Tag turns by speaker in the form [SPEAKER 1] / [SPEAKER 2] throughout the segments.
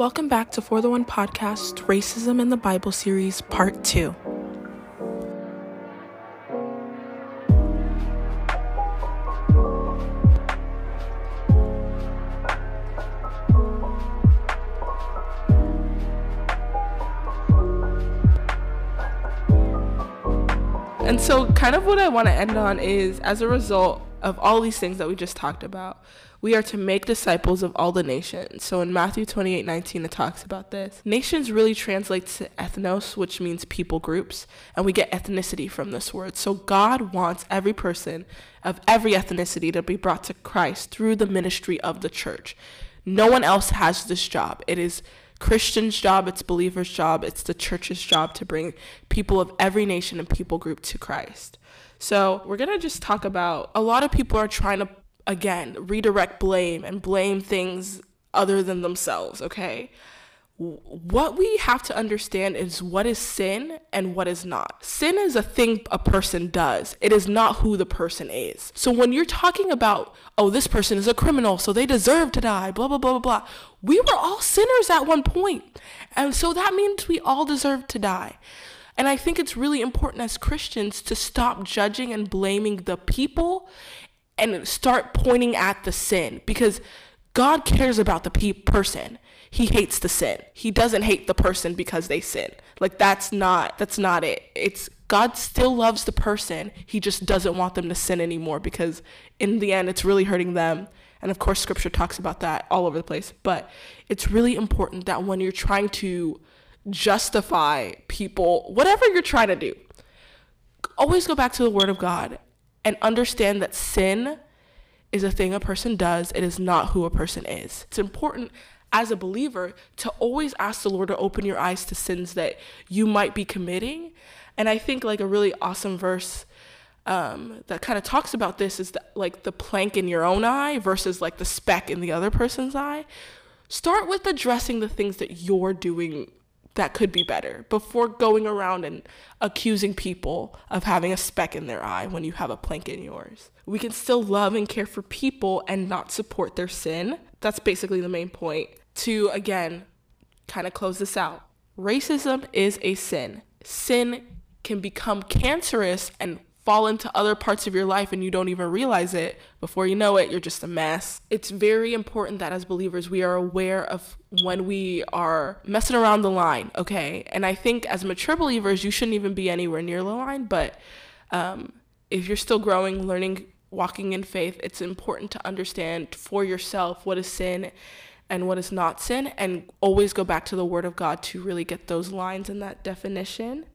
[SPEAKER 1] Welcome back to For the One podcast, Racism in the Bible series, part two. And so, kind of what I want to end on is as a result of all these things that we just talked about, we are to make disciples of all the nations. So in Matthew 28 19, it talks about this. Nations really translates to ethnos, which means people groups, and we get ethnicity from this word. So God wants every person of every ethnicity to be brought to Christ through the ministry of the church. No one else has this job. It is Christian's job, it's believers' job, it's the church's job to bring people of every nation and people group to Christ. So, we're to just talk about a lot of people are trying to, again, redirect blame and blame things other than themselves, okay? what we have to understand is what is sin and what is not. Sin is a thing a person does, it is not who the person is. So when you're talking about, oh, this person is a criminal, so they deserve to die, blah, blah, blah, blah, blah, we were all sinners at one point. And so that means we all deserve to die. And I think it's really important as Christians to stop judging and blaming the people and start pointing at the sin because God cares about the pe- person he hates the sin. He doesn't hate the person because they sin. Like that's not that's not it. It's God still loves the person. He just doesn't want them to sin anymore because in the end it's really hurting them. And of course scripture talks about that all over the place, but it's really important that when you're trying to justify people, whatever you're trying to do, always go back to the word of God and understand that sin is a thing a person does. It is not who a person is. It's important as a believer to always ask the Lord to open your eyes to sins that you might be committing. And I think like a really awesome verse um, that kind of talks about this is that, like the plank in your own eye versus like the speck in the other person's eye. Start with addressing the things that you're doing that could be better before going around and accusing people of having a speck in their eye when you have a plank in yours. We can still love and care for people and not support their sin. That's basically the main point to again kind of close this out. Racism is a sin. Sin can become cancerous and fall into other parts of your life and you don't even realize it. Before you know it, you're just a mess. It's very important that as believers, we are aware of when we are messing around the line, okay? And I think as mature believers, you shouldn't even be anywhere near the line, but um, if you're still growing, learning, walking in faith, it's important to understand for yourself what is sin and what is not sin, and always go back to the Word of God to really get those lines and that definition.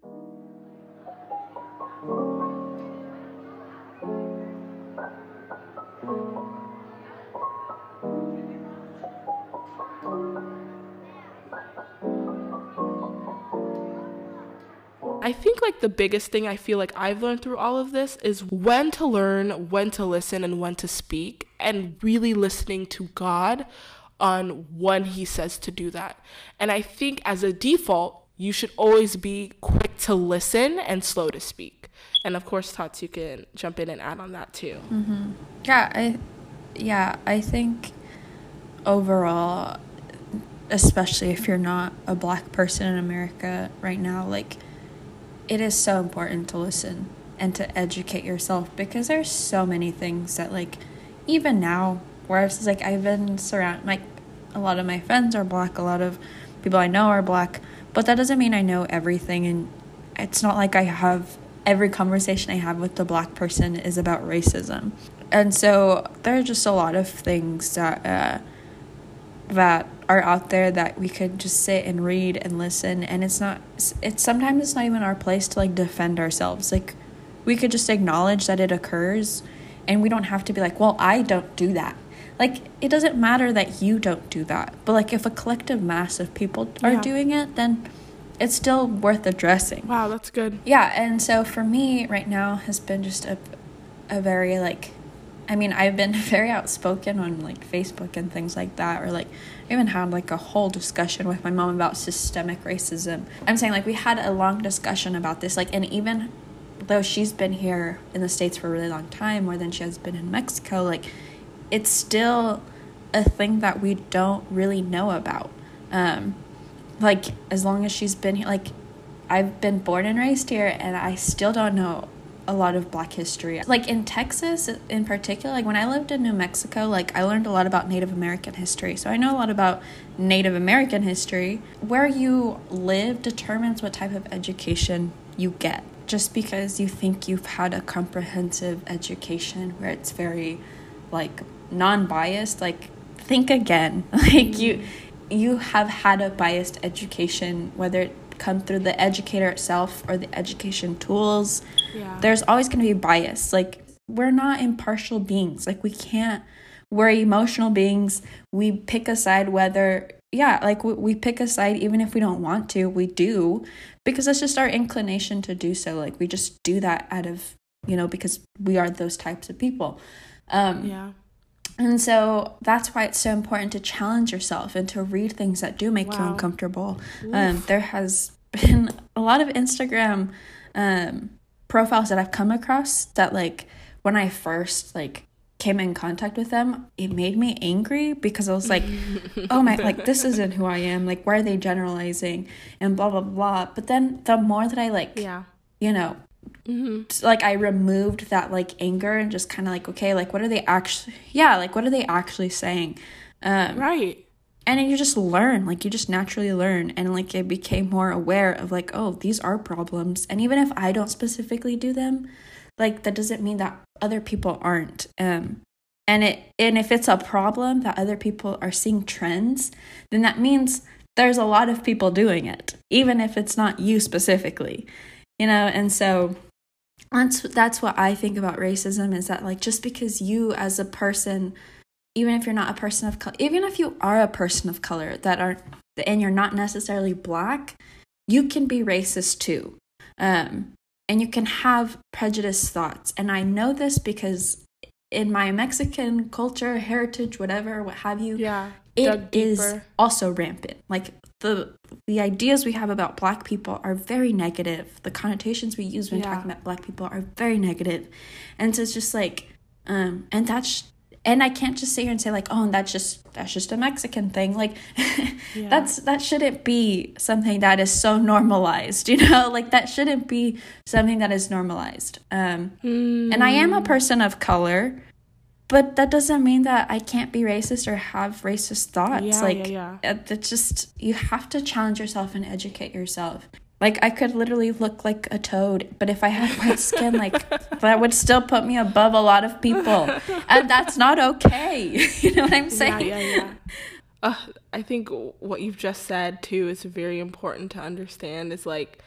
[SPEAKER 1] I think like the biggest thing I feel like I've learned through all of this is when to learn, when to listen, and when to speak, and really listening to God on when he says to do that. And I think as a default, you should always be quick to listen and slow to speak. And of course, Tots, you can jump in and add on that too.
[SPEAKER 2] Mm-hmm. Yeah, I, yeah, I think overall, especially if you're not a black person in America right now, like it is so important to listen and to educate yourself because there's so many things that like even now where I was like I've been surrounded like a lot of my friends are black, a lot of people I know are black, but that doesn't mean I know everything and it's not like I have every conversation I have with the black person is about racism. And so there are just a lot of things that uh, that are out there that we could just sit and read and listen and it's not it's sometimes it's not even our place to like defend ourselves. Like we could just acknowledge that it occurs and we don't have to be like well i don't do that. Like it doesn't matter that you don't do that but like if a collective mass of people are yeah. doing it then it's still worth addressing.
[SPEAKER 1] Wow that's good.
[SPEAKER 2] Yeah and so for me right now has been just a a very like I mean, I've been very outspoken on like Facebook and things like that, or like I even had like a whole discussion with my mom about systemic racism. I'm saying like we had a long discussion about this, like, and even though she's been here in the States for a really long time, more than she has been in Mexico, like, it's still a thing that we don't really know about. Um, like as long as she's been here, like I've been born and raised here, and I still don't know a lot of black history. Like in Texas in particular, like when I lived in New Mexico, like I learned a lot about Native American history. So I know a lot about Native American history. Where you live determines what type of education you get. Just because you think you've had a comprehensive education where it's very like non-biased, like think again. Like you you have had a biased education whether it come through the educator itself or the education tools. Yeah. There's always going to be bias. Like we're not impartial beings. Like we can't we're emotional beings. We pick a side whether yeah, like we, we pick a side even if we don't want to. We do because that's just our inclination to do so. Like we just do that out of, you know, because we are those types of people. Um Yeah. And so that's why it's so important to challenge yourself and to read things that do make wow. you uncomfortable. Um, there has been a lot of Instagram um, profiles that I've come across that, like, when I first like came in contact with them, it made me angry because I was like, oh my, like, this isn't who I am. Like, why are they generalizing and blah, blah, blah. But then the more that I, like, yeah. you know, Mm-hmm. like I removed that like anger and just kind of like okay like what are they actually yeah like what are they actually saying? Um right. and then you just learn like you just naturally learn and like I became more aware of like oh these are problems. And even if I don't specifically do them like that doesn't mean that other people aren't. Um and it and if it's a problem that other people are seeing trends then that means there's a lot of people doing it even if it's not you specifically you know and so that's that's what I think about racism is that like just because you as a person even if you're not a person of color even if you are a person of color that are and you're not necessarily black you can be racist too. Um and you can have prejudiced thoughts. And I know this because in my Mexican culture heritage whatever what have you yeah it is also rampant like the the ideas we have about black people are very negative. The connotations we use when yeah. talking about black people are very negative. And so it's just like um and that's and I can't just sit here and say like, oh, and that's just that's just a Mexican thing. Like yeah. that's that shouldn't be something that is so normalized, you know? Like that shouldn't be something that is normalized. Um mm. and I am a person of color but that doesn't mean that I can't be racist or have racist thoughts. Yeah, like, yeah, yeah. it's just, you have to challenge yourself and educate yourself. Like, I could literally look like a toad, but if I had white skin, like, that would still put me above a lot of people. And that's not okay. you know what I'm saying?
[SPEAKER 1] Yeah, yeah, yeah. Uh, I think what you've just said, too, is very important to understand is like,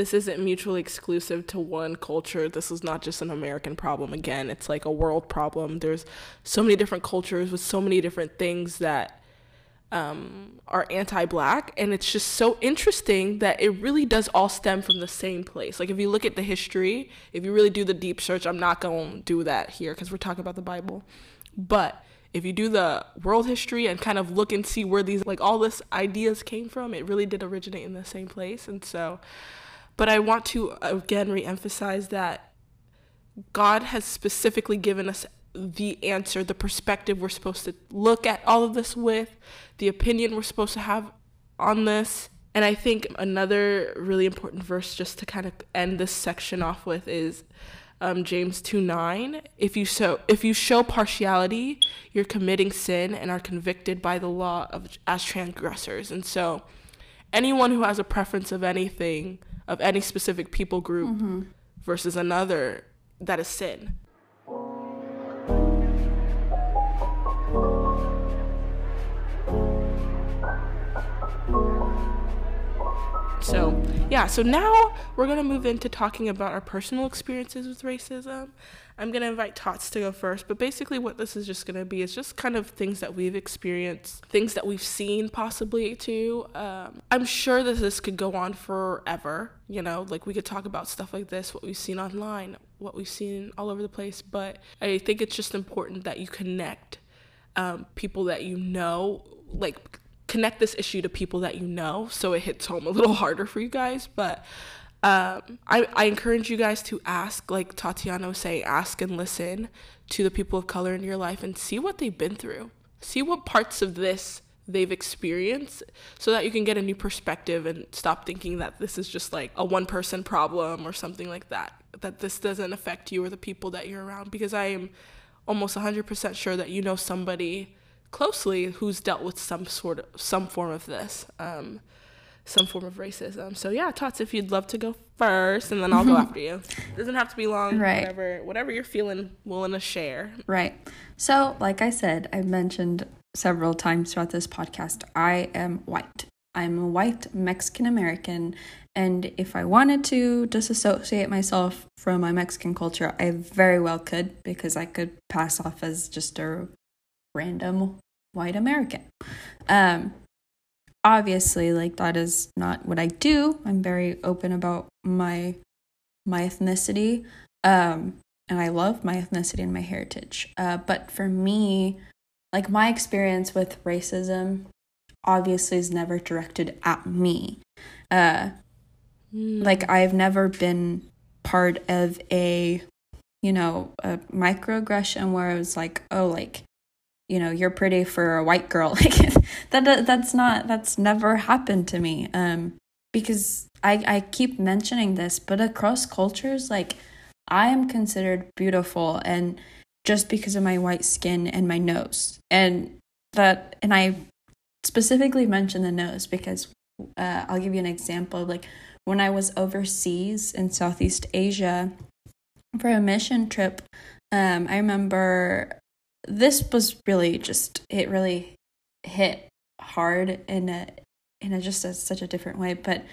[SPEAKER 1] this isn't mutually exclusive to one culture. This is not just an American problem. Again, it's like a world problem. There's so many different cultures with so many different things that um, are anti black. And it's just so interesting that it really does all stem from the same place. Like, if you look at the history, if you really do the deep search, I'm not going to do that here because we're talking about the Bible. But if you do the world history and kind of look and see where these, like, all this ideas came from, it really did originate in the same place. And so, but I want to again reemphasize that God has specifically given us the answer, the perspective we're supposed to look at all of this with, the opinion we're supposed to have on this. And I think another really important verse just to kind of end this section off with is um, James 2 9. If you, so, if you show partiality, you're committing sin and are convicted by the law of, as transgressors. And so anyone who has a preference of anything of any specific people group mm-hmm. versus another that is sin. Yeah, so now we're going to move into talking about our personal experiences with racism. I'm going to invite Tots to go first, but basically, what this is just going to be is just kind of things that we've experienced, things that we've seen possibly too. Um, I'm sure that this could go on forever, you know, like we could talk about stuff like this, what we've seen online, what we've seen all over the place, but I think it's just important that you connect um, people that you know, like connect this issue to people that you know so it hits home a little harder for you guys but um, I, I encourage you guys to ask like tatiana was saying ask and listen to the people of color in your life and see what they've been through. See what parts of this they've experienced so that you can get a new perspective and stop thinking that this is just like a one person problem or something like that that this doesn't affect you or the people that you're around because i am almost 100% sure that you know somebody closely who's dealt with some sort of some form of this um, some form of racism so yeah tots if you'd love to go first and then i'll go after you it doesn't have to be long
[SPEAKER 2] Right.
[SPEAKER 1] whatever whatever you're feeling willing to share
[SPEAKER 2] Right. So, like I said, I've mentioned several times throughout this podcast, I am white. I'm a white Mexican American. And if I wanted to disassociate myself from my Mexican culture, I very well could because I could pass off as just a random white American. Um, obviously, like that is not what I do. I'm very open about my my ethnicity. Um, and I love my ethnicity and my heritage. Uh, but for me, like my experience with racism obviously is never directed at me. Uh, like I've never been part of a, you know, a microaggression where it was like, oh, like, you know, you're pretty for a white girl. Like that, that's not, that's never happened to me. Um, because I, I keep mentioning this, but across cultures, like I am considered beautiful and just because of my white skin and my nose. And that, and I specifically mention the nose because uh, I'll give you an example. Like when I was overseas in Southeast Asia for a mission trip, um, I remember this was really just, it really hit hard in a, in a just a, such a different way. But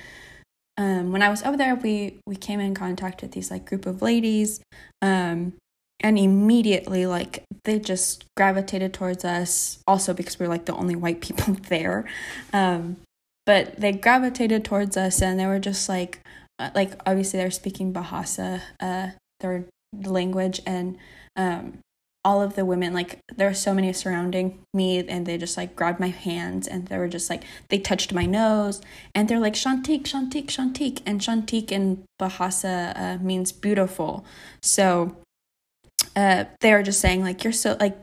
[SPEAKER 2] um, when I was over there, we we came in contact with these like group of ladies, um, and immediately like they just gravitated towards us. Also because we are like the only white people there, um, but they gravitated towards us, and they were just like, uh, like obviously they're speaking Bahasa, uh, their language, and um, all of the women like there were so many surrounding me and they just like grabbed my hands and they were just like they touched my nose and they're like cantik cantik cantik and cantik in bahasa uh, means beautiful. So uh they were just saying like you're so like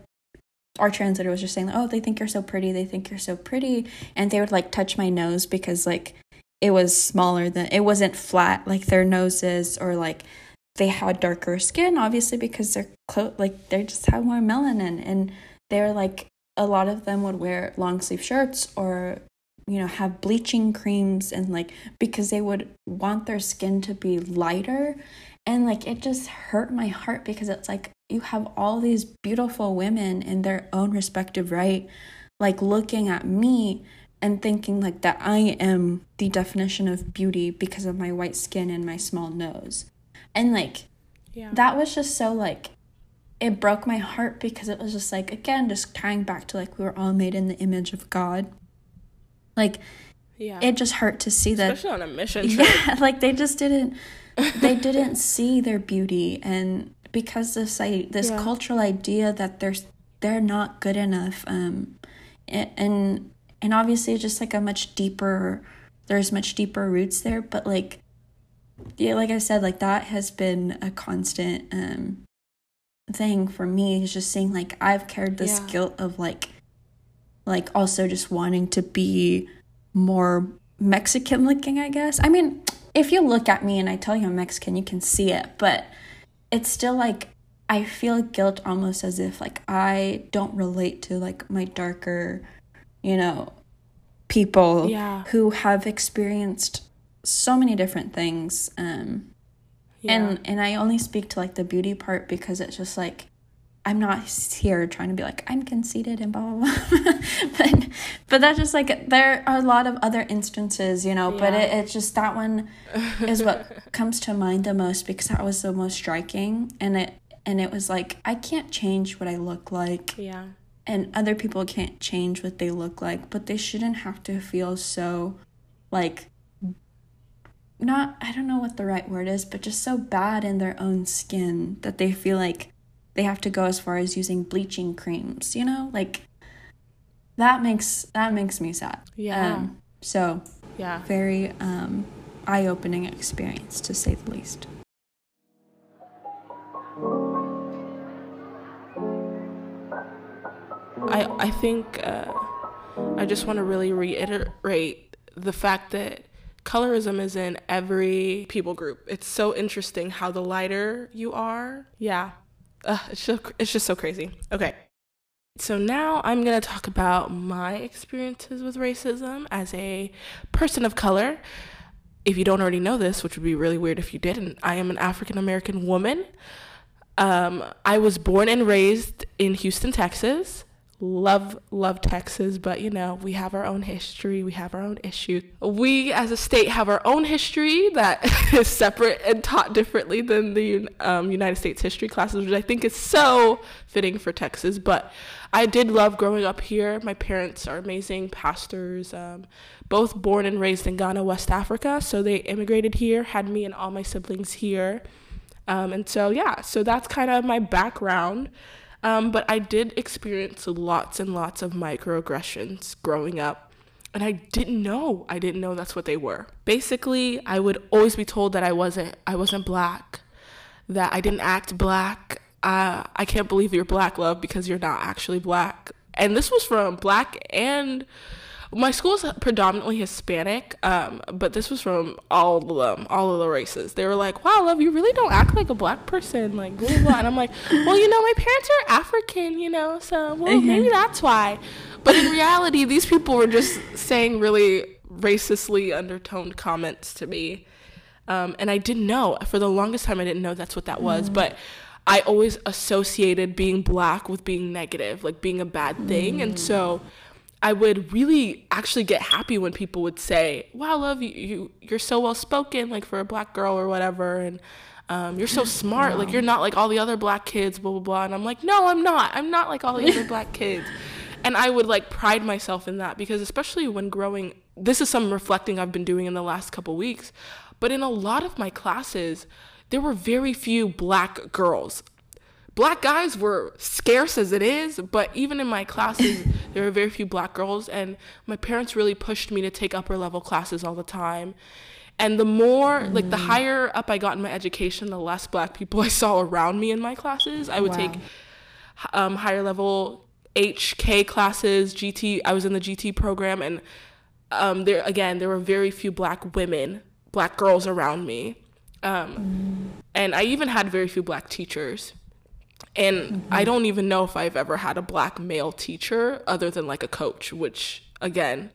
[SPEAKER 2] our translator was just saying oh they think you're so pretty they think you're so pretty and they would like touch my nose because like it was smaller than it wasn't flat like their noses or like they had darker skin obviously because they're clo- like they just have more melanin and they're like a lot of them would wear long sleeve shirts or you know have bleaching creams and like because they would want their skin to be lighter. And like it just hurt my heart because it's like you have all these beautiful women in their own respective right like looking at me and thinking like that I am the definition of beauty because of my white skin and my small nose and like
[SPEAKER 1] yeah.
[SPEAKER 2] that was just so like it broke my heart because it was just like again just tying back to like we were all made in the image of god. Like
[SPEAKER 1] yeah.
[SPEAKER 2] it just hurt to see that
[SPEAKER 1] especially on a mission trip.
[SPEAKER 2] Yeah like they just didn't they didn't see their beauty. And because this I, this
[SPEAKER 1] Yeah.
[SPEAKER 2] cultural idea that they're they're not good enough um and and obviously just like a much deeper there's much deeper roots there. But like yeah like i said like that has been a constant um thing for me is just saying like i've carried this
[SPEAKER 1] Yeah.
[SPEAKER 2] guilt of like like also just wanting to be more mexican looking i guess i mean if you look at me and i tell you i'm mexican you can see it but it's still like i feel guilt almost as if like i don't relate to like my darker you know people
[SPEAKER 1] Yeah.
[SPEAKER 2] who have experienced so many different things um
[SPEAKER 1] yeah.
[SPEAKER 2] and and I only speak to like the beauty part because it's just like I'm not here trying to be like I'm conceited and blah blah blah, but but that's just like there are a lot of other instances, you know. But it, it's just that one is what comes to mind the most because that was the most striking, and it and it was like I can't change what I look like,
[SPEAKER 1] yeah
[SPEAKER 2] and other people can't change what they look like, but they shouldn't have to feel so like not I don't know what the right word is, but just so bad in their own skin that they feel like they have to go as far as using bleaching creams, you know? Like that makes that makes me sad.
[SPEAKER 1] Yeah.
[SPEAKER 2] Um, so
[SPEAKER 1] yeah
[SPEAKER 2] very um eye-opening experience to say the least.
[SPEAKER 1] I I think uh, I just want to really reiterate the fact that colorism is in every people group. It's so interesting how the lighter you are, yeah, it's just it's just so crazy. Okay. So now I'm going to talk about my experiences with racism as a person of color. If you don't already know this, which would be really weird if you didn't, I am an African American woman. Um, I was born and raised in Houston, Texas love love Texas, but you know, we have our own history, we have our own issues. We as a state have our own history that is separate and taught differently than the um, United States history classes, which I think is so fitting for Texas. But I did love growing up here. My parents are amazing pastors, um, both born and raised in Ghana, West Africa. So they immigrated here, had me and all my siblings here. Um, and so, yeah, so that's kind of my background. Um, but I did experience lots and lots of microaggressions growing up. And I didn't know. I didn't know that's what they were. Basically, I would always be told that I wasn't I wasn't black, that I didn't act black. Uh, I can't believe you're black, love, because you're not actually black. And this was from black and my school is predominantly Hispanic, um, but this was from all of them, all of the races. They were like, "Wow, love, you really don't act like a black person," like blah blah. blah. And I'm like, "Well, you know, my parents are African, you know, so well, mm-hmm. maybe that's why." But in reality, these people were just saying really racistly undertoned comments to me, um, and I didn't know. For the longest time, I didn't know that's what that was, mm. but. I always associated being black with being negative, like being a bad thing. Mm. And so I would really actually get happy when people would say, "Wow, love you, you you're so well spoken, like for a black girl or whatever," and um, you're so smart, like you're not like all the other black kids, blah blah blah. And I'm like, no, I'm not. I'm not like all the other black kids. And I would like pride myself in that because especially when growing, this is some reflecting I've been doing in the last couple weeks. But in a lot of my classes, there were very few black girls black guys were scarce as it is, but even in my classes, there were very few black girls, and my parents really pushed me to take upper level classes all the time. And the more, mm. like, the mm. higher up I got in my education, the less black people I saw around me in my classes. I would wow. take um, higher level HK classes, GT. I was in the GT program, and um, there again, there were very few black women, black girls around me. Um, mm. And I even had very few black teachers. And mm-hmm. I don't even know if I've ever had a black male teacher other than like a coach, which again,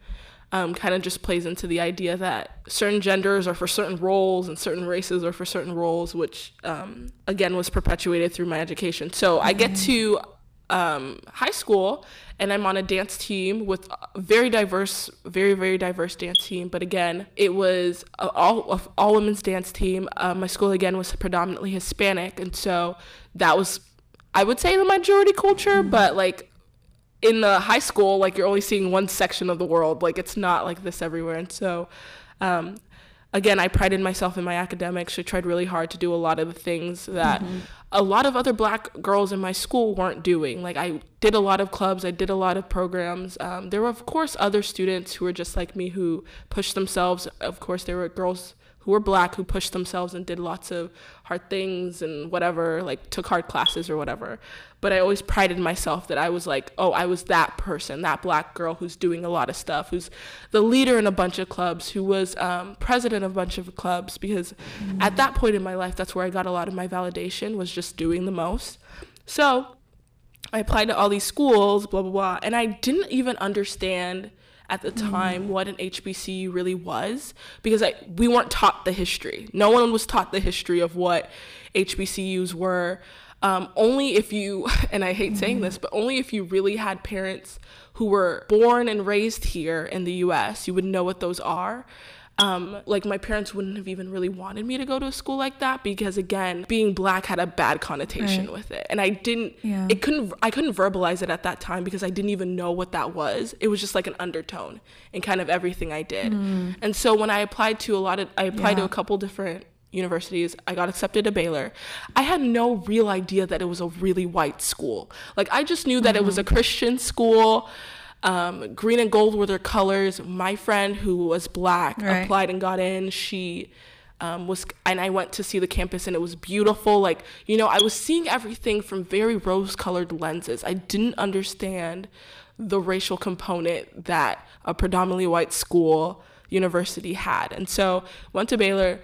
[SPEAKER 1] um, kind of just plays into the idea that certain genders are for certain roles and certain races are for certain roles, which um, again was perpetuated through my education. So mm-hmm. I get mm-hmm. to um, high school and I'm on a dance team with a very diverse, very, very diverse dance team. But again, it was a, all, all women's dance team. Uh, my school again was predominantly Hispanic. And so that was I would say the majority culture, mm-hmm. but like in the high school, like you're only seeing one section of the world. Like it's not like this everywhere. And so, um, again, I prided myself in my academics. I tried really hard to do a lot of the things that mm-hmm. a lot of other black girls in my school weren't doing. Like I did a lot of clubs, I did a lot of programs. Um, there were, of course, other students who were just like me who pushed themselves. Of course, there were girls who were black who pushed themselves and did lots of hard things and whatever, like took hard classes or whatever. But I always prided myself that I was like, oh, I was that person, that black girl who's doing a lot of stuff, who's the leader in a bunch of clubs, who was um, president of a bunch of clubs. Because mm-hmm. at that point in my life, that's where I got a lot of my validation was just doing the most. So I applied to all these schools, blah, blah, blah. And I didn't even understand at the mm. time what an HBCU really was because I, we weren't taught the history. No one was taught the history of what HBCUs were. Um, only if you, and I hate mm. saying this, but only if you really had parents who were born and raised here in the US, you would know what those are um, like my parents wouldn't have even really wanted me to go to a school like that because again being black had a bad connotation right. with it and i didn't yeah. it couldn't i couldn't verbalize it at that time because i didn't even know what that was it was just like an undertone in kind of everything i did mm. and so when i applied to a lot of i applied yeah. to a couple different universities. I got accepted to Baylor. I had no real idea that it was a really white school. Like I just knew that mm-hmm. it was a mm-hmm. Christian school. Um, green and gold were their colors. My friend who was black right. applied and got in. She um, was, and I went to see the campus and it was beautiful. Like, you know, I was seeing everything from very rose colored lenses. I didn't understand the racial component that a predominantly white school university had. And so went to Baylor,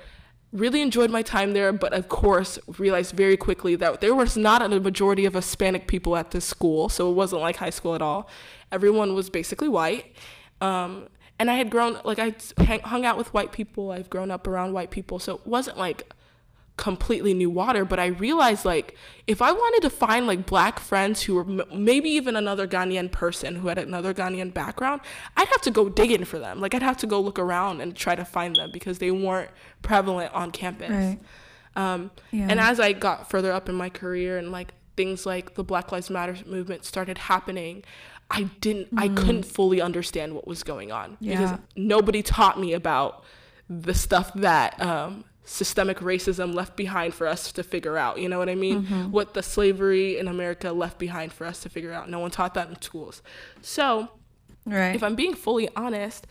[SPEAKER 1] really enjoyed my time there, but of course realized very quickly that there was not a majority of Hispanic people at this school, so it wasn't like high school at all. Everyone was basically white. Um, and I had grown like I hung out with white people. I've grown up around white people, so it wasn't like completely new water but i realized like if i wanted to find like black friends who were m- maybe even another ghanaian person who had another ghanaian background i'd have to go digging for them like i'd have to go look around and try to find them because they weren't prevalent on campus right. um, yeah. and as i got further up in my career and like things like the black lives matter movement started happening i didn't mm. i couldn't fully understand what was going on yeah. because nobody taught me about the stuff that um, systemic racism left behind for us to figure out. You know what I mean? Mm-hmm. What the slavery in America left behind for us to figure out. No one taught that in schools. So, right. if I'm being fully honest,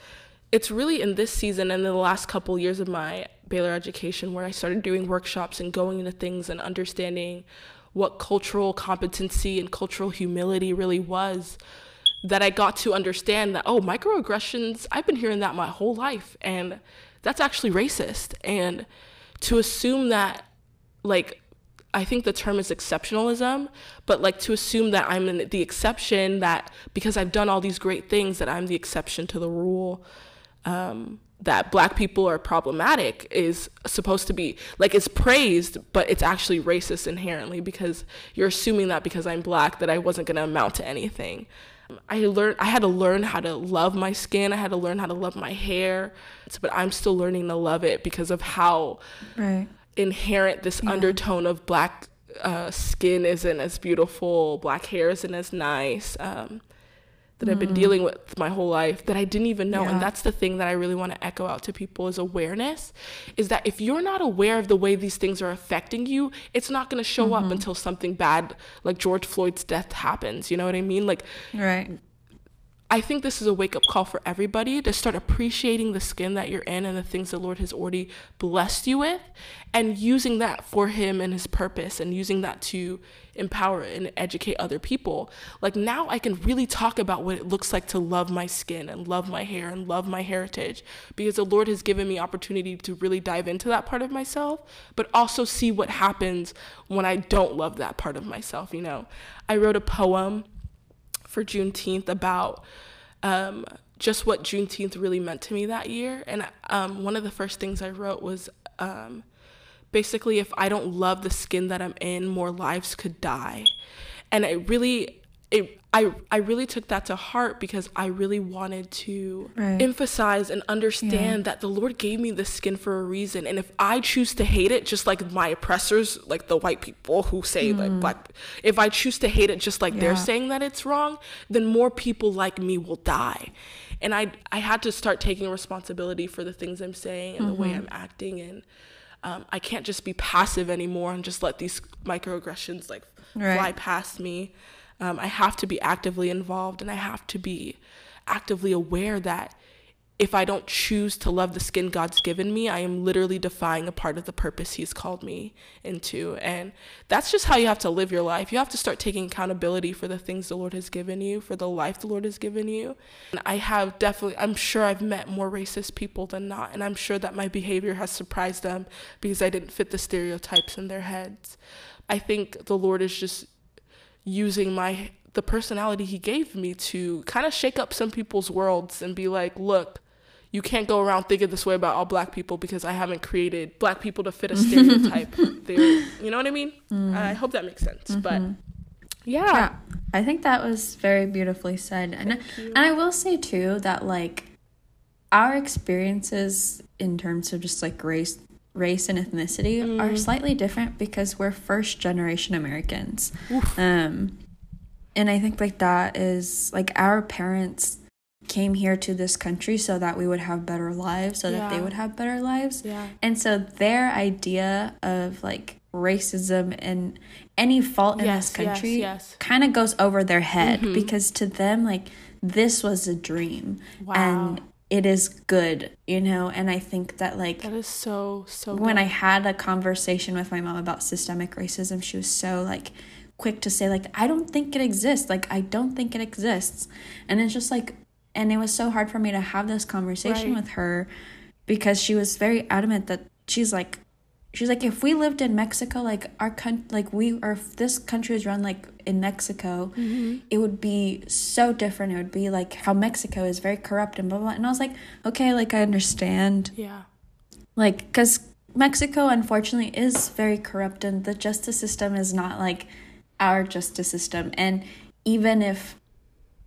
[SPEAKER 1] it's really in this season and in the last couple years of my Baylor education where I started doing workshops and going into things and understanding what cultural competency and cultural humility really was that I got to understand that oh microaggressions I've been hearing that my whole life and that's actually racist. And to assume that, like, I think the term is exceptionalism, but like to assume that I'm the exception, that because I've done all these great things, that I'm the exception to the rule, um, that black people are problematic is supposed to be like it's praised, but it's actually racist inherently because you're assuming that because I'm black that I wasn't going to amount to anything. I learned I had to learn how to love my skin. I had to learn how to love my hair. But I'm still learning to love it because of how right. inherent this yeah. undertone of black uh, skin isn't as beautiful, black hair isn't as nice. Um, that I've been mm. dealing with my whole life that I didn't even know. Yeah. And that's the thing that I really want to echo out to people is awareness. Is that if you're not aware of the way these things are affecting you, it's not going to show mm-hmm. up until something bad like George Floyd's death happens. You know what I mean? Like,
[SPEAKER 2] right.
[SPEAKER 1] I think this is a wake up call for everybody to start appreciating the skin that you're in and the things the Lord has already blessed you with and using that for Him and His purpose and using that to empower and educate other people. Like now I can really talk about what it looks like to love my skin and love my hair and love my heritage because the Lord has given me opportunity to really dive into that part of myself, but also see what happens when I don't love that part of myself, you know. I wrote a poem for Juneteenth about um, just what Juneteenth really meant to me that year. And um, one of the first things I wrote was um, basically, if I don't love the skin that I'm in, more lives could die. And it really, it, I, I really took that to heart because I really wanted to right. emphasize and understand yeah. that the Lord gave me the skin for a reason. And if I choose to hate it, just like my oppressors, like the white people who say mm. like black, if I choose to hate it just like yeah. they're saying that it's wrong, then more people like me will die. And I, I had to start taking responsibility for the things I'm saying and mm-hmm. the way mm-hmm. I'm acting. And um, I can't just be passive anymore and just let these microaggressions like right. fly past me. Um, I have to be actively involved and I have to be actively aware that if I don't choose to love the skin God's given me, I am literally defying a part of the purpose He's called me into. And that's just how you have to live your life. You have to start taking accountability for the things the Lord has given you, for the life the Lord has given you. And I have definitely, I'm sure I've met more racist people than not. And I'm sure that my behavior has surprised them because I didn't fit the stereotypes in their heads. I think the Lord is just using my the personality he gave me to kind of shake up some people's worlds and be like, look, you can't go around thinking this way about all black people because I haven't created black people to fit a stereotype. You know what I mean? Mm. I hope that makes sense. Mm-hmm. But yeah. yeah.
[SPEAKER 2] I think that was very beautifully said. And and I will say too that like our experiences in terms of just like race race and ethnicity mm. are slightly different because we're first generation Americans. Oof. Um and I think like that is like our parents came here to this country so that we would have better lives so yeah. that they would have better lives
[SPEAKER 1] yeah.
[SPEAKER 2] and so their idea of like racism and any fault in yes, this country yes, yes. kind of goes over their head mm-hmm. because to them like this was a dream wow. and it is good you know and i think that like
[SPEAKER 1] that is so so
[SPEAKER 2] when good. i had a conversation with my mom about systemic racism she was so like quick to say like I don't think it exists. Like I don't think it exists. And it's just like and it was so hard for me to have this conversation
[SPEAKER 1] Right.
[SPEAKER 2] with her because she was very adamant that she's like she's like if we lived in Mexico like our country like we or if this country is run like in Mexico mm-hmm. it would be so different it would be like how Mexico is very corrupt and blah blah, blah. and I was like okay like I understand
[SPEAKER 1] Yeah.
[SPEAKER 2] like because mexico unfortunately is very corrupt and the justice system is not like our justice system and even if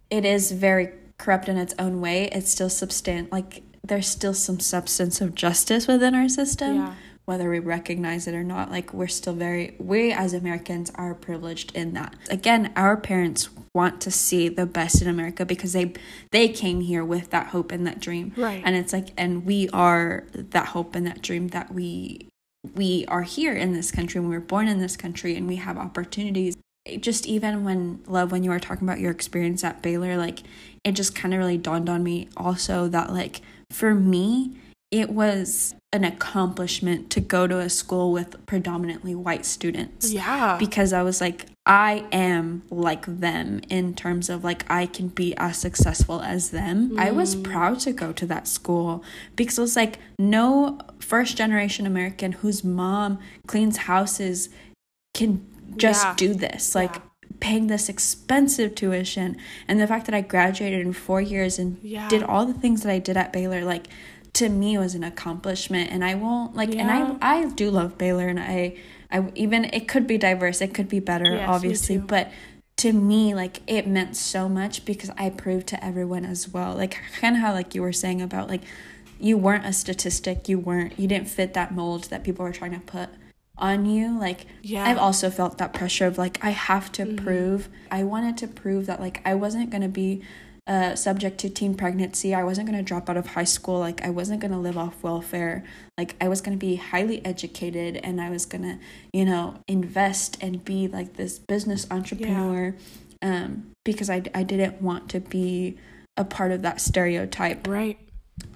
[SPEAKER 2] it is very corrupt in its own way it's still substan like there's still some substance of justice within our system
[SPEAKER 1] Yeah.
[SPEAKER 2] Whether we recognize it or not like we're still very we as americans are privileged in that. Again our parents want to see the best in america because they they came here with that hope and that dream.
[SPEAKER 1] Right.
[SPEAKER 2] and it's like and we are that hope and that dream that we we are here in this country. And we were born in this country and we have opportunities just even when love when you were talking about your experience at baylor like it just kind of really dawned on me also that like for me it was an accomplishment to go to a school with predominantly white students
[SPEAKER 1] Yeah.
[SPEAKER 2] because I was like, I am like them in terms of like I can be as successful as them. I was mm. proud to go to that school because it was like no first generation American whose mom cleans houses can just
[SPEAKER 1] Yeah.
[SPEAKER 2] do this. Like
[SPEAKER 1] Yeah.
[SPEAKER 2] paying this expensive tuition and the fact that I graduated in 4 years and
[SPEAKER 1] Yeah.
[SPEAKER 2] did all the things that I did at Baylor like to me was an accomplishment and I won't like and I I do love Baylor and I I even it could be diverse, it could be better
[SPEAKER 1] Yes,
[SPEAKER 2] obviously, but to me like it meant so much because I proved to everyone as well. Like kind of how like you were saying about like you weren't a statistic, you weren't you didn't fit that mold that people were trying to put on you like
[SPEAKER 1] Yeah.
[SPEAKER 2] I've also felt that pressure of like I have to
[SPEAKER 1] Mm-hmm.
[SPEAKER 2] prove I wanted to prove that like I wasn't going to be uh, subject to teen pregnancy. I wasn't going to drop out of high school. Like, I wasn't going to live off welfare. Like, I was going to be highly educated and I was going to, you know, invest and be like this business entrepreneur um, because I, I didn't want to be a part of that stereotype
[SPEAKER 1] right.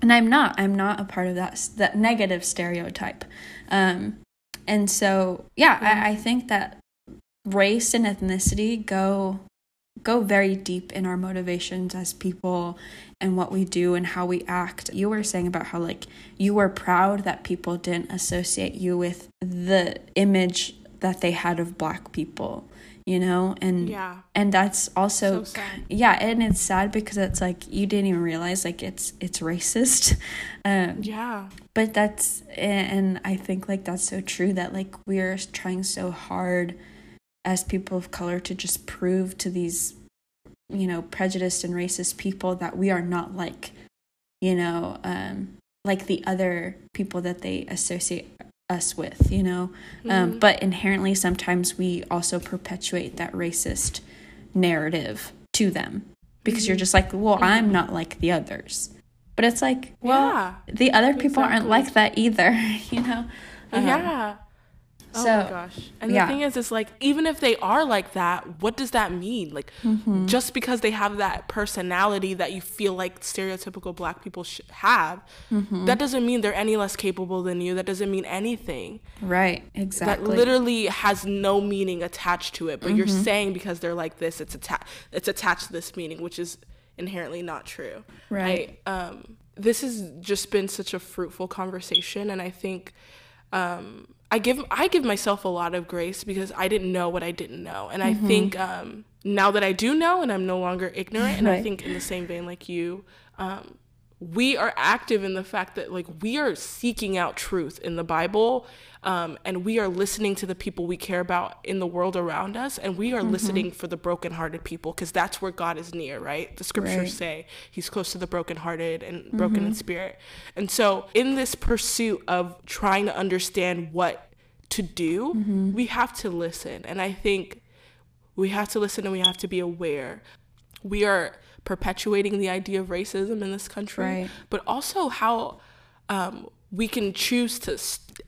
[SPEAKER 2] and I'm not. I'm not a part of that that negative stereotype. Um, and so, yeah, I, I think that race and ethnicity go go very deep in our motivations as people and what we do and how we act. You were saying about how like you were proud that people didn't associate you with the image that they had of black people, you know? And
[SPEAKER 1] Yeah.
[SPEAKER 2] and that's also
[SPEAKER 1] So
[SPEAKER 2] yeah and it's sad because it's like you didn't even realize like it's it's racist um
[SPEAKER 1] Yeah.
[SPEAKER 2] but that's and i think like that's so true that like we're trying so hard as people of color to just prove to these you know prejudiced and racist people that we are not like you know um like the other people that they associate us with you know um
[SPEAKER 1] Mhm.
[SPEAKER 2] but inherently sometimes we also perpetuate that racist narrative to them because you're
[SPEAKER 1] Mhm.
[SPEAKER 2] just like well i'm not like the others but it's like well
[SPEAKER 1] yeah.
[SPEAKER 2] the other people aren't like that either you know Um,
[SPEAKER 1] yeah. Oh
[SPEAKER 2] so-
[SPEAKER 1] my gosh. And
[SPEAKER 2] yeah.
[SPEAKER 1] the thing is, is like, even if they are like that, what does that mean? Like,
[SPEAKER 2] Mm-hmm.
[SPEAKER 1] just because they have that personality that you feel like stereotypical black people should have,
[SPEAKER 2] Mm-hmm.
[SPEAKER 1] that doesn't mean they're any less capable than you. That doesn't mean anything.
[SPEAKER 2] right exactly.
[SPEAKER 1] That literally has no meaning attached to it. But you're
[SPEAKER 2] Mm-hmm.
[SPEAKER 1] saying because they're like this, it's attached. It's attached to this meaning, which is inherently not true.
[SPEAKER 2] Right.
[SPEAKER 1] I, um, this has just been such a fruitful conversation, and I think um, I give I give myself a lot of grace because I didn't know what I didn't know, and
[SPEAKER 2] Mm-hmm.
[SPEAKER 1] I think um, now that I do know, and I'm no longer ignorant, and I think in the same vein like you. Um, we are active in the fact that like we are seeking out truth in the bible um, and we are listening to the people we care about in the world around us and we are mm-hmm. listening for the brokenhearted people because that's where god is near right? The scriptures
[SPEAKER 2] Right.
[SPEAKER 1] say he's close to the brokenhearted and mm-hmm. broken in spirit. And so in this pursuit of trying to understand what to do mm-hmm. we have to listen. And i think we have to listen and we have to be aware. We are perpetuating the idea of racism in this country
[SPEAKER 2] Right.
[SPEAKER 1] but also how um, we can choose to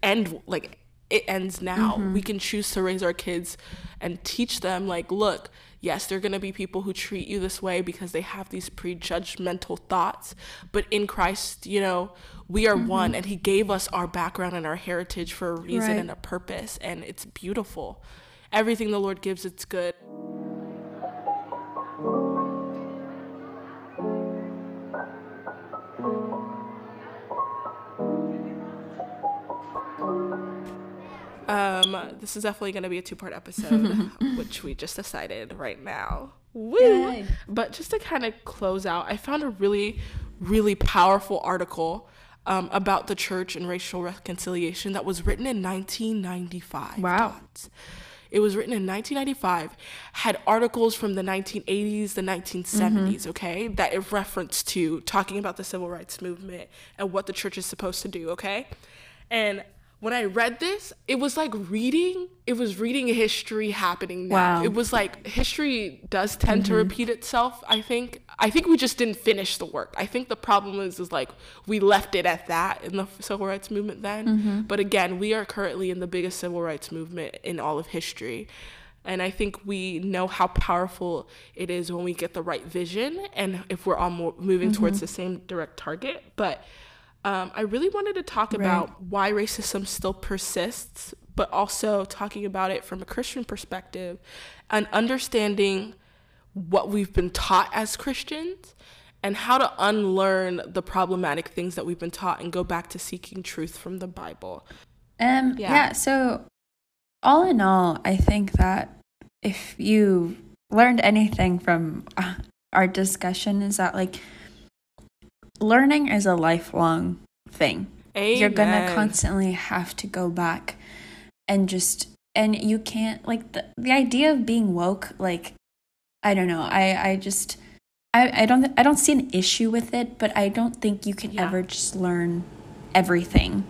[SPEAKER 1] end like it ends now we can choose to raise our kids and teach them like look yes there are going to be people who treat you this way because they have these prejudgmental thoughts but in christ you know we are one and he gave us our background and our heritage for a reason
[SPEAKER 2] Right.
[SPEAKER 1] and a purpose and it's beautiful everything the Lord gives, it's good. Um, this is definitely going to be a two part episode, which we just decided right now. Woo! Yay. But just to kind of close out, I found a really, really powerful article um, about the church and racial reconciliation that was written in 1995. Wow. It was written in 1995, had articles from the 1980s, the 1970s, mm-hmm. okay, that it referenced to talking about the civil rights movement and what the church is supposed to do, okay? And when I read this, it was like reading, it was reading history happening now. Wow. It was like history does tend mm-hmm. to repeat itself, I think. I think we just didn't finish the work. I think the problem is is like we left it at that in the civil rights movement then. Mm-hmm. But again, we are currently in the biggest civil rights movement in all of history. And I think we know how powerful it is when we get the right vision and if we're all moving mm-hmm. towards the same direct target. But um, I really wanted to talk right. about why racism still persists, but also talking about it from a Christian perspective and understanding what we've been taught as Christians and how to unlearn the problematic things that we've been taught and go back to seeking truth from the Bible.
[SPEAKER 2] Um yeah, yeah so all in all, I think that if you learned anything from uh, our discussion is that like learning is a lifelong thing. Amen. You're gonna constantly have to go back and just and you can't like the the idea of being woke like I don't know. I I just I I don't I don't see an issue with it, but I don't think you can yeah. ever just learn everything.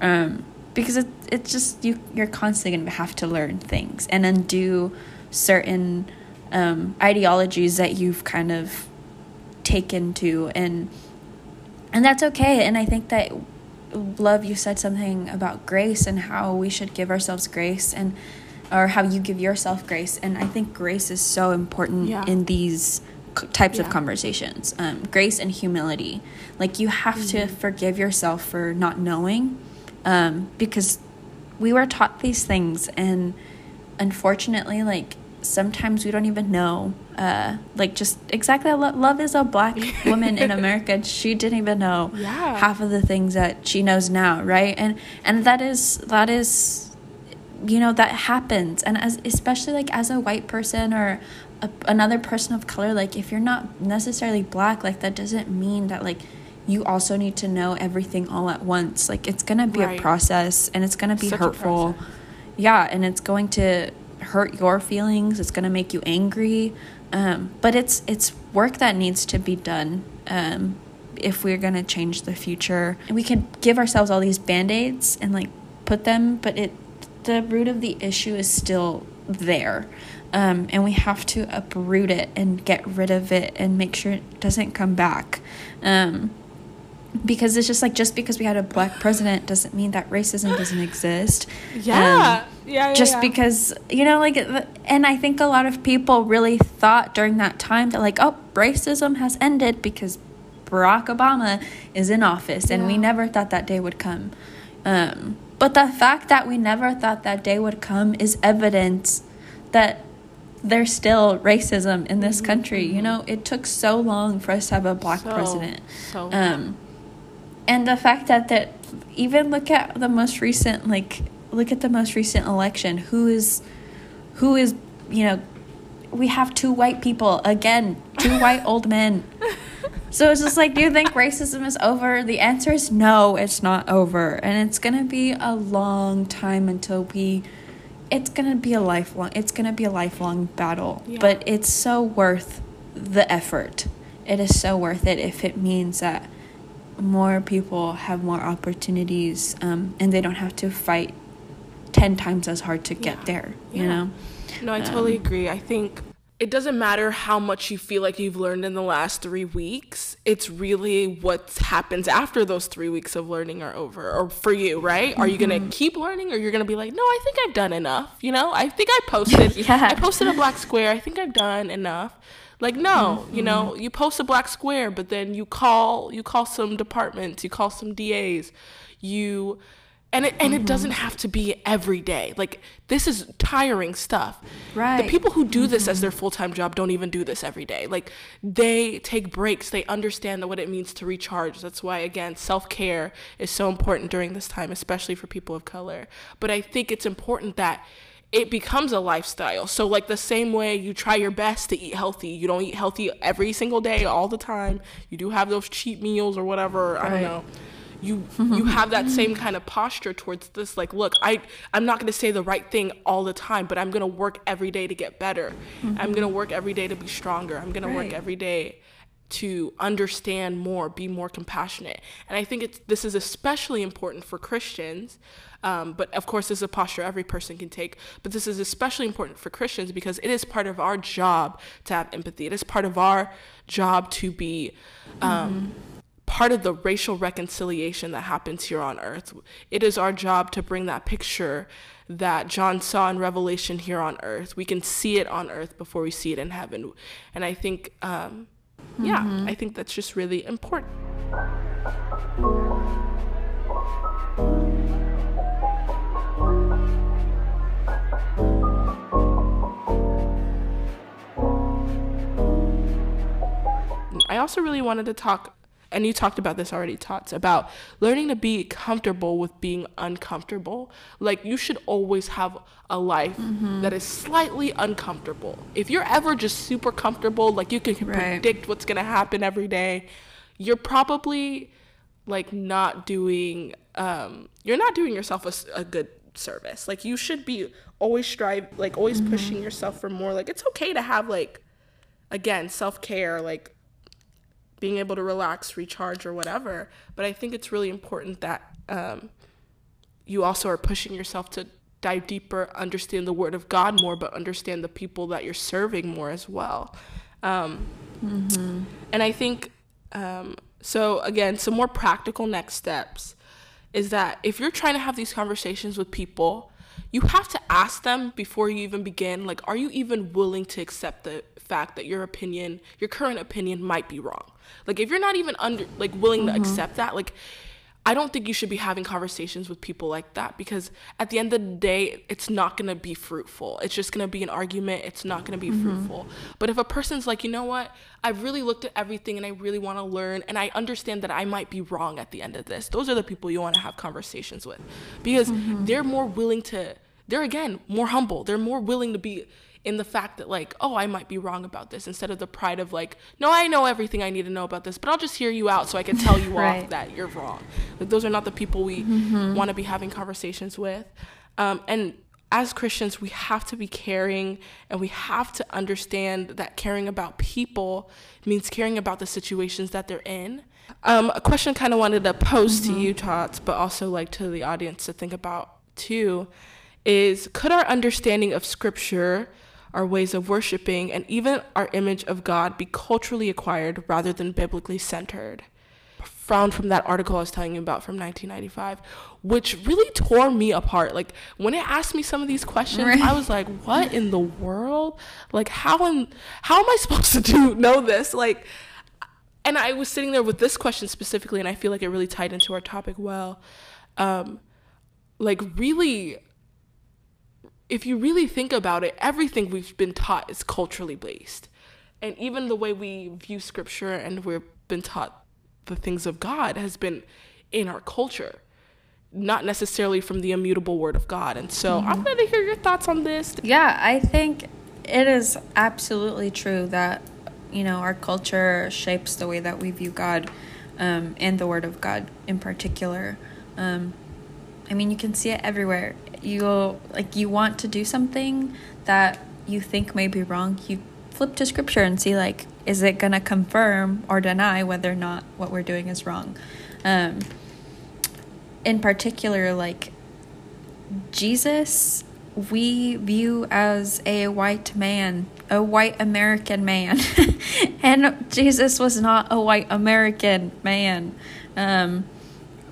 [SPEAKER 2] Um because it it's just you you're constantly going to have to learn things and undo certain um ideologies that you've kind of taken to and and that's okay and i think that love you said something about grace and how we should give ourselves grace and or how you give yourself grace and i think grace is so important yeah. in these types yeah. of conversations um, grace and humility like you have mm-hmm. to forgive yourself for not knowing um, because we were taught these things and unfortunately like sometimes we don't even know uh, like just exactly love is a black woman in america she didn't even know yeah. half of the things that she knows now right? And and that is that is you know that happens. And as especially like as a white person or a, another person of color like if you're not necessarily black like that doesn't mean that like you also need to know everything all at once. Like it's gonna be right. a process and it's gonna be Such hurtful. yeah and it's going to hurt your feelings it's going to make you angry um, but it's it's work that needs to be done um, if we're going to change the future. And we can give ourselves all these band-aids and like put them but it the root of the issue is still there. Um, and we have to uproot it and get rid of it and make sure it doesn't come back. Um, because it's just like just because we had a black president doesn't mean that racism doesn't exist.
[SPEAKER 1] Yeah. Um, yeah, yeah,
[SPEAKER 2] just
[SPEAKER 1] yeah.
[SPEAKER 2] because you know like and i think a lot of people really thought during that time that like oh racism has ended because barack obama is in office and yeah. we never thought that day would come um, but the fact that we never thought that day would come is evidence that there's still racism in this mm-hmm. country you know it took so long for us to have a black so, president so um, and the fact that that even look at the most recent like look at the most recent election. Who is who is you know we have two white people again two white old men. So it's just like do you think racism is over? The answer is no it's not over. And it's going to be a long time until we it's going to be a lifelong it's going to be a lifelong battle. Yeah. but it's so worth the effort. It is so worth it if it means that more people have more opportunities um, and they don't have to fight 10 times as hard to get yeah. there you yeah. know
[SPEAKER 1] no i totally um, agree i think it doesn't matter how much you feel like you've learned in the last three weeks it's really what happens after those three weeks of learning are over or for you right are you gonna mm-hmm. keep learning or you're gonna be like no i think i've done enough you know i think i posted yeah. i posted a black square i think i've done enough like no, mm-hmm. you know, you post a black square, but then you call you call some departments, you call some DAs, you and it and mm-hmm. it doesn't have to be every day like this is tiring stuff right the people who do mm-hmm. this as their mm-hmm. full-time job don't even do this every day like they take breaks they understand what it means to recharge that's why again self-care is so important during this time especially for people of color but i think it's important that it becomes a lifestyle. So like the same way you try your best to eat healthy, you don't eat healthy every single day all the time. You do have those cheat meals or whatever, right. I don't know you you have that same kind of posture towards this like look i i'm not going to say the right thing all the time but i'm going to work every day to get better mm-hmm. i'm going to work every day to be stronger i'm going right. to work every day to understand more be more compassionate and i think it's this is especially important for christians um, but of course this is a posture every person can take but this is especially important for christians because it is part of our job to have empathy it is part of our job to be um, mm-hmm part of the racial reconciliation that happens here on earth. It is our job to bring that picture that John saw in Revelation here on earth. We can see it on earth before we see it in heaven. And I think, um, mm-hmm. yeah, I think that's just really important. I also really wanted to talk and you talked about this already, Tots, about learning to be comfortable with being uncomfortable. Like you should always have a life mm-hmm. that is slightly uncomfortable. If you're ever just super comfortable, like you can right. predict what's gonna happen every day, you're probably like not doing um, you're not doing yourself a, a good service. Like you should be always strive like always mm-hmm. pushing yourself for more. Like it's okay to have like again self-care like being able to relax, recharge, or whatever. But I think it's really important that um, you also are pushing yourself to dive deeper, understand the Word of God more, but understand the people that you're serving more as well. Um, mm-hmm. And I think, um, so again, some more practical next steps is that if you're trying to have these conversations with people, you have to ask them before you even begin, like, are you even willing to accept the fact that your opinion, your current opinion might be wrong? Like if you're not even under like willing mm-hmm. to accept that, like I don't think you should be having conversations with people like that because at the end of the day, it's not gonna be fruitful. It's just gonna be an argument. It's not gonna be mm-hmm. fruitful. But if a person's like, you know what, I've really looked at everything and I really wanna learn and I understand that I might be wrong at the end of this, those are the people you wanna have conversations with because mm-hmm. they're more willing to, they're again more humble. They're more willing to be in the fact that like oh i might be wrong about this instead of the pride of like no i know everything i need to know about this but i'll just hear you out so i can tell you right. off that you're wrong like those are not the people we mm-hmm. want to be having conversations with um, and as Christians, we have to be caring and we have to understand that caring about people means caring about the situations that they're in. Um, a question kind of wanted to pose mm-hmm. to you, Tots, but also like to the audience to think about too is could our understanding of scripture our ways of worshiping, and even our image of God be culturally acquired rather than biblically centered. Found from that article I was telling you about from 1995, which really tore me apart. Like when it asked me some of these questions, right. I was like, "What in the world? Like how am how am I supposed to do know this?" Like, and I was sitting there with this question specifically, and I feel like it really tied into our topic well. Um, like really if you really think about it, everything we've been taught is culturally based. And even the way we view scripture and we've been taught the things of God has been in our culture, not necessarily from the immutable word of God. And so mm-hmm. I'm going to hear your thoughts on this.
[SPEAKER 2] Yeah, I think it is absolutely true that, you know, our culture shapes the way that we view God um, and the word of God in particular. Um, I mean, you can see it everywhere you like you want to do something that you think may be wrong, you flip to scripture and see like is it going to confirm or deny whether or not what we're doing is wrong. Um, in particular, like Jesus, we view as a white man, a white American man, and Jesus was not a white American man. Um,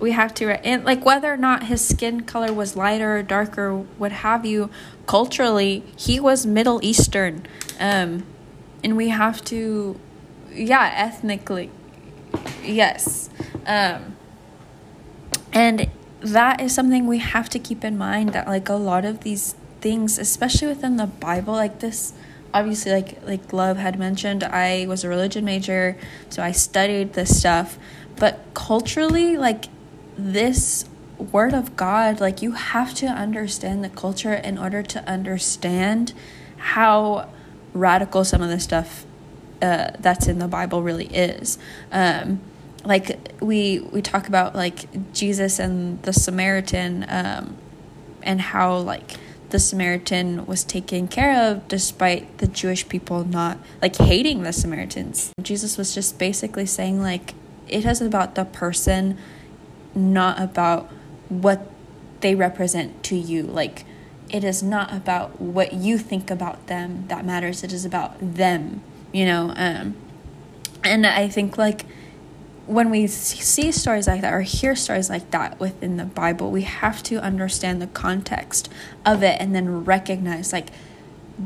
[SPEAKER 2] we have to and like whether or not his skin color was lighter or darker what have you culturally he was middle eastern. Um and we have to yeah ethnically yes. Um and that is something we have to keep in mind that like a lot of these things especially within the bible like this obviously like like love had mentioned i was a religion major so i studied this stuff. But culturally like this word of god like you have to understand the culture in order to understand how radical some of the stuff uh, that's in the bible really is um, like we we talk about like jesus and the samaritan um, and how like the Samaritan was taken care of despite the Jewish people not like hating the Samaritans. Jesus was just basically saying like it is about the person not about what they represent to you. Like it is not about what you think about them that matters. It is about them, you know. Um and I think like when we see stories like that or hear stories like that within the Bible, we have to understand the context of it and then recognize like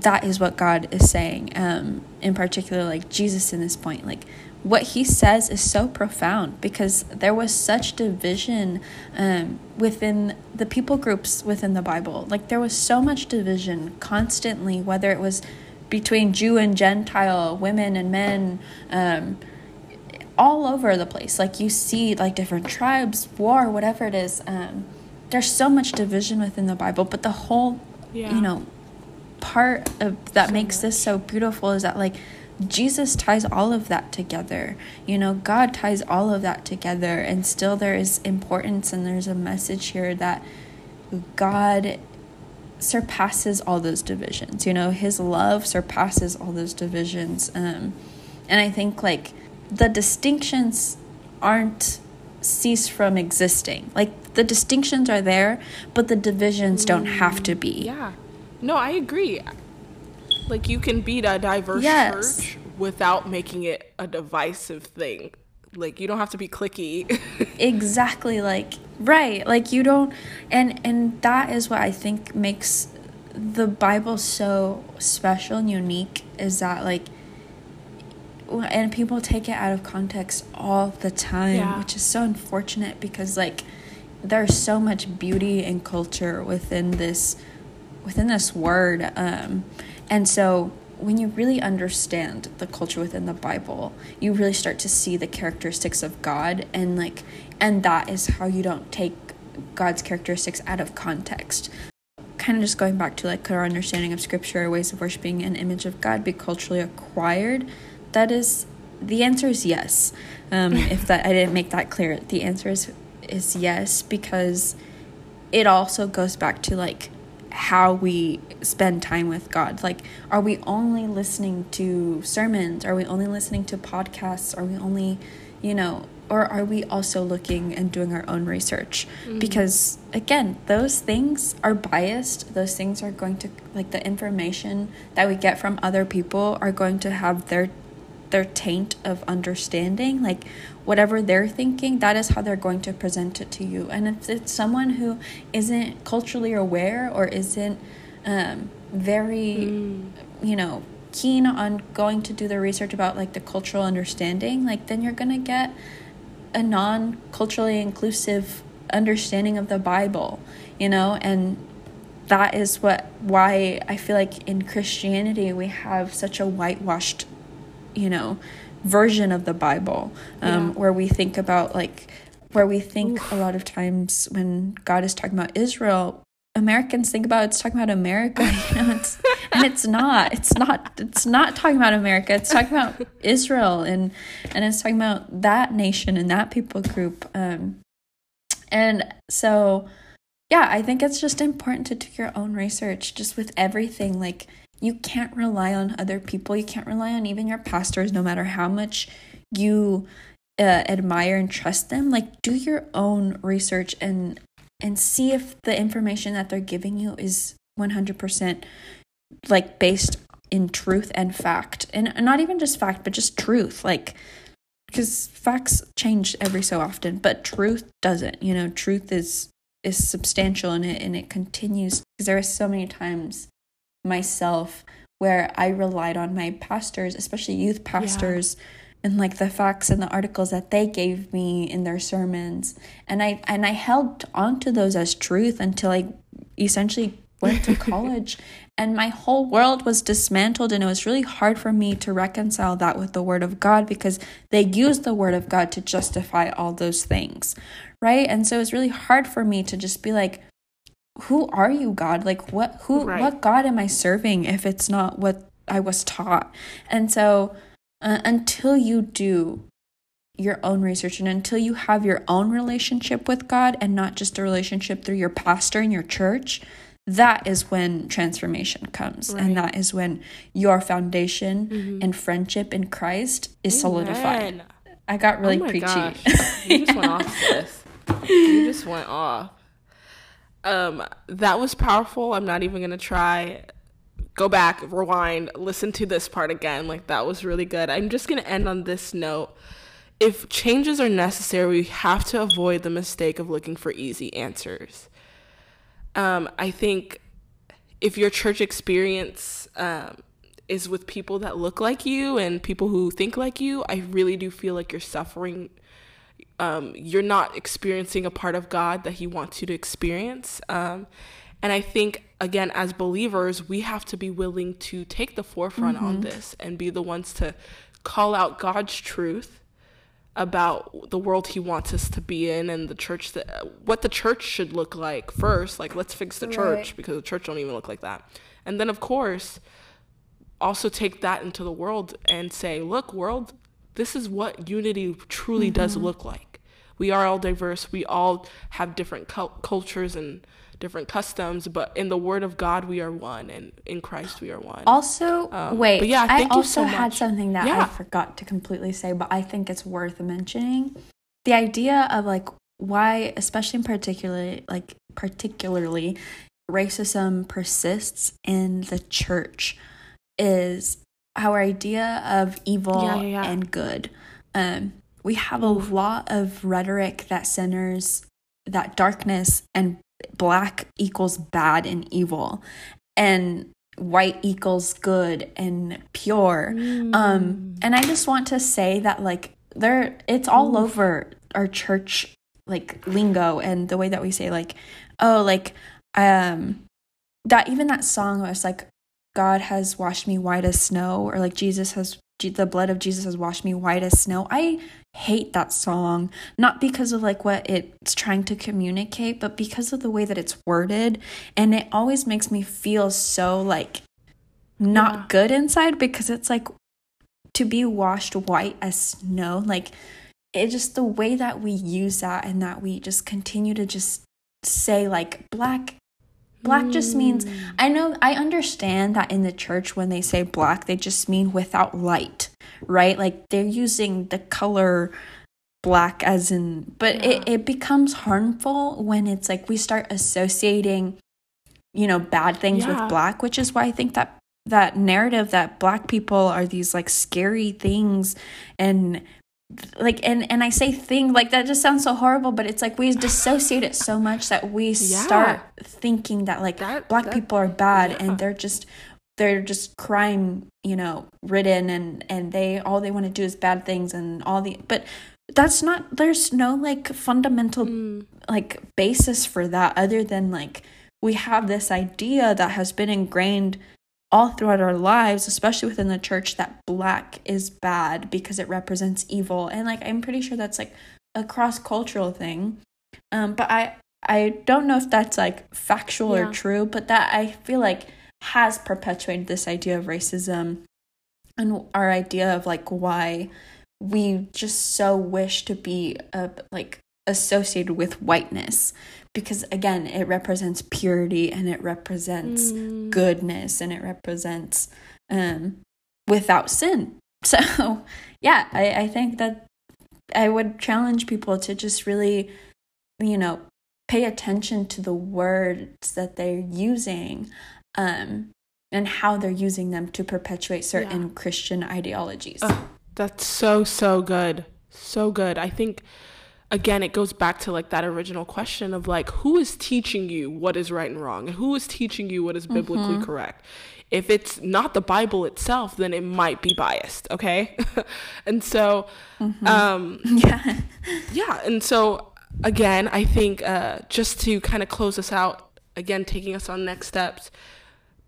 [SPEAKER 2] that is what God is saying. Um, in particular, like Jesus in this point, like what he says is so profound because there was such division um, within the people groups within the Bible. Like there was so much division constantly, whether it was between Jew and Gentile, women and men. Um, all over the place. Like you see like different tribes, war, whatever it is. Um, there's so much division within the Bible, but the whole, yeah. you know, part of that so makes much. this so beautiful is that like Jesus ties all of that together. You know, God ties all of that together, and still there is importance, and there's a message here that God surpasses all those divisions. You know, His love surpasses all those divisions. Um, and I think like the distinctions aren't cease from existing. Like the distinctions are there, but the divisions don't have to be.
[SPEAKER 1] Yeah. No, I agree. Like you can be a diverse yes. church without making it a divisive thing. Like you don't have to be clicky.
[SPEAKER 2] exactly like right. Like you don't and and that is what I think makes the Bible so special and unique is that like and people take it out of context all the time, yeah. which is so unfortunate because like there's so much beauty and culture within this within this word um, and so when you really understand the culture within the bible you really start to see the characteristics of god and like and that is how you don't take god's characteristics out of context kind of just going back to like our understanding of scripture ways of worshiping an image of god be culturally acquired that is the answer is yes. Um, if that I didn't make that clear, the answer is is yes because it also goes back to like how we spend time with God. Like, are we only listening to sermons? Are we only listening to podcasts? Are we only, you know, or are we also looking and doing our own research? Mm-hmm. Because again, those things are biased. Those things are going to, like, the information that we get from other people are going to have their their taint of understanding like whatever they're thinking that is how they're going to present it to you and if it's someone who isn't culturally aware or isn't um, very mm. you know keen on going to do the research about like the cultural understanding like then you're gonna get a non-culturally inclusive understanding of the bible you know and that is what why i feel like in christianity we have such a whitewashed you know version of the bible um, yeah. where we think about like where we think Oof. a lot of times when god is talking about israel americans think about it's talking about america you know it's, and it's not it's not it's not talking about america it's talking about israel and and it's talking about that nation and that people group um and so yeah i think it's just important to do your own research just with everything like you can't rely on other people. You can't rely on even your pastors, no matter how much you uh, admire and trust them. Like, do your own research and and see if the information that they're giving you is 100% like based in truth and fact and not even just fact but just truth like because facts change every so often but truth doesn't you know truth is is substantial in it and it continues because there are so many times myself where I relied on my pastors, especially youth pastors, and like the facts and the articles that they gave me in their sermons. And i and i held on to those as truth until i essentially went to college. And my whole world was dismantled and it was really hard for me to reconcile that with the word of god because they used the word of god to justify all those things right? And so it was really hard for me to just be like who are you god like what who
[SPEAKER 1] Right.
[SPEAKER 2] what god am i serving if it's not what i was taught and so uh, until you do your own research and until you have your own relationship with god and not just a relationship through your pastor and your church that is when transformation comes
[SPEAKER 1] Right.
[SPEAKER 2] and that is when your foundation
[SPEAKER 1] Mhm.
[SPEAKER 2] and friendship in christ is solidified i got really
[SPEAKER 1] oh
[SPEAKER 2] preachy.
[SPEAKER 1] You just went off this. You just went off. Um, that was powerful. I'm not even gonna try. Go back, rewind, listen to this part again. Like that was really good. I'm just gonna end on this note. If changes are necessary, we have to avoid the mistake of looking for easy answers. Um, I think if your church experience um, is with people that look like you and people who think like you, I really do feel like you're suffering. Um, you're not experiencing a part of God that He wants you to experience. Um, and I think, again, as believers, we have to be willing to take the forefront on this and be the ones to call out God's truth about the world he wants us to be in and the church that what the church should look like first like let's fix the church
[SPEAKER 2] Right.
[SPEAKER 1] because the church don't even look like that and then of course also take that into the world and say look world this is what unity truly does look like. We are all diverse. We all have different cul- cultures and different customs but in the word of god we are one and in christ we are one.
[SPEAKER 2] Also,
[SPEAKER 1] Um,
[SPEAKER 2] wait.
[SPEAKER 1] but yeah,
[SPEAKER 2] I also
[SPEAKER 1] so
[SPEAKER 2] had something that I forgot to completely say, but I think it's worth mentioning. The idea of like why, especially in particular, like particularly, racism persists in the church is our idea of evil
[SPEAKER 1] Yeah, yeah, yeah.
[SPEAKER 2] and good. Um, we have a lot of rhetoric that centers that darkness and black equals bad and evil, and white equals good and pure. Um, and I just want to say that like there, it's all over our church like lingo and the way that we say like, oh, like um, that even that song was like, God has washed me white as snow, or like Jesus has the blood of Jesus has washed me white as snow. I hate that song, not because of like what it's trying to communicate, but because of the way that it's worded. And it always makes me feel so like not
[SPEAKER 1] Yeah.
[SPEAKER 2] good inside because it's like to be washed white as snow. Like it just the way that we use that and that we just continue to just say like black Black just means mm. I know I understand that in the church when they say black they just mean without light, right? Like they're using the color black as in but it, it becomes harmful when it's like we start associating you know bad things
[SPEAKER 1] Yeah.
[SPEAKER 2] with black, which is why I think that that narrative that black people are these like scary things and like and and I say thing like that just sounds so horrible but it's like we dissociate it so much that we start thinking that like
[SPEAKER 1] That-
[SPEAKER 2] black
[SPEAKER 1] that-
[SPEAKER 2] people are bad
[SPEAKER 1] yeah.
[SPEAKER 2] and they're just they're just crime you know ridden and and they all they want to do is bad things and all the but that's not there's no like fundamental
[SPEAKER 1] Mm.
[SPEAKER 2] like basis for that other than like we have this idea that has been ingrained all throughout our lives especially within the church that black is bad because it represents evil and like i'm pretty sure that's like a cross cultural thing um but i i don't know if that's like factual
[SPEAKER 1] Yeah.
[SPEAKER 2] or true but that i feel like has perpetuated this idea of racism and our idea of like why we just so wish to be a like associated with whiteness because again it represents purity and it represents
[SPEAKER 1] Mm.
[SPEAKER 2] goodness and it represents um without sin so yeah i i think that i would challenge people to just really you know pay attention to the words that they're using um and how they're using them to perpetuate certain christian ideologies
[SPEAKER 1] Ugh. That's so so good. So good. I think again, it goes back to like that original question of like, who is teaching you what is right and wrong? And who is teaching you what is biblically mm-hmm. correct? If it's not the Bible itself, then it might be biased, okay? and so, mm-hmm. um, yeah. yeah. And so, again, I think uh, just to kind of close us out, again, taking us on next steps,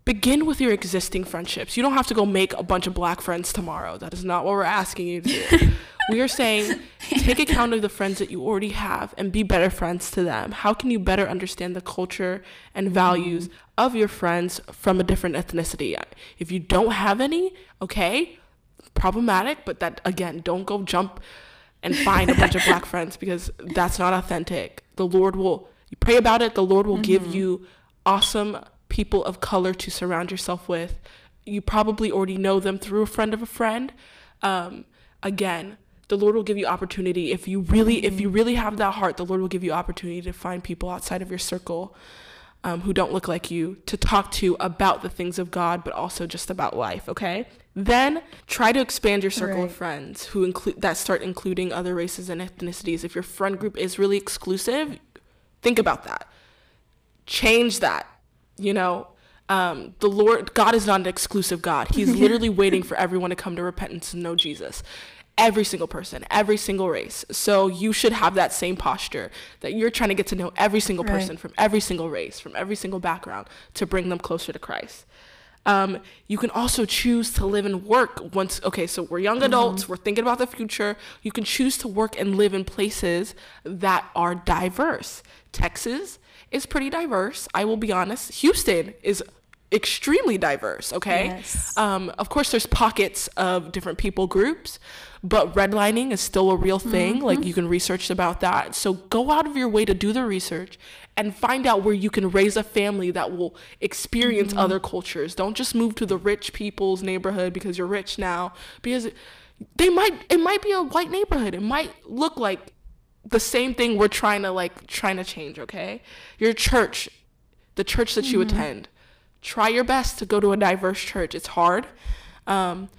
[SPEAKER 1] begin with your existing friendships. You don't have to go make a bunch of black friends tomorrow. That is not what we're asking you to do. we are saying take account of the friends that you already have and be better friends to them. How can you better understand the culture and values mm-hmm. of your friends from a different ethnicity? If you don't have any, okay, problematic, but that again, don't go jump and find a bunch of black friends because that's not authentic. The Lord will you pray about it, the Lord will mm-hmm. give you awesome people of color to surround yourself with. You probably already know them through a friend of a friend. Um, again, the Lord will give you opportunity if you really if you really have that heart. The Lord will give you opportunity to find people outside of your circle um, who don't look like you to talk to about the things of God, but also just about life. Okay. Then try to expand your circle right. of friends who include that start including other races and ethnicities. If your friend group is really exclusive, think about that. Change that you know um, the lord god is not an exclusive god. He's literally waiting for everyone to come to repentance and know jesus. Every single person every single race. So you should have that same posture that you're trying to get to know every single person right. from every single race from every single background to bring them closer to christ. Um, you can also choose to live and work once okay so we're young adults mm-hmm. we're thinking about the future. You can choose to work and live in places that are diverse. Texas is pretty diverse. I will be honest. Houston is extremely diverse, okay? Yes. Um, of course, there's pockets of different people groups, but redlining is still a real thing. Mm-hmm. Like, you can research about that. So, go out of your way to do the research and find out where you can raise a family that will experience mm-hmm. other cultures. Don't just move to the rich people's neighborhood because you're rich now, because they might, it might be a white neighborhood. It might look like the same thing we're trying to like trying to change okay your church the church that you mm-hmm. attend try your best to go to a diverse church it's hard um,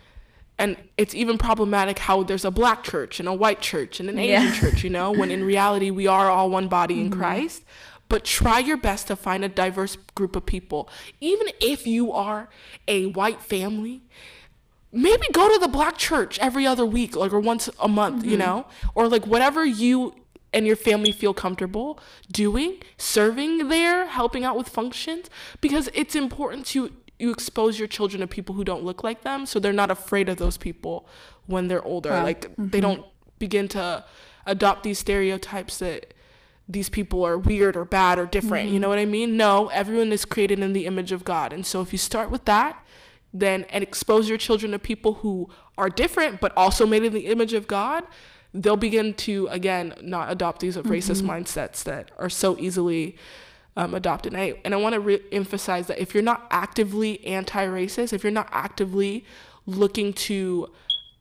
[SPEAKER 1] and it's even problematic how there's a black church and a white church and an asian yeah. church you know when in reality we are all one body mm-hmm. in christ but try your best to find a diverse group of people even if you are a white family maybe go to the black church every other week like or once a month mm-hmm. you know or like whatever you and your family feel comfortable doing serving there helping out with functions because it's important to you expose your children to people who don't look like them so they're not afraid of those people when they're older yeah. like mm-hmm. they don't begin to adopt these stereotypes that these people are weird or bad or different mm-hmm. you know what i mean no everyone is created in the image of god and so if you start with that then and expose your children to people who are different but also made in the image of God, they'll begin to again not adopt these racist mm-hmm. mindsets that are so easily um, adopted. And I, and I want to re- emphasize that if you're not actively anti-racist, if you're not actively looking to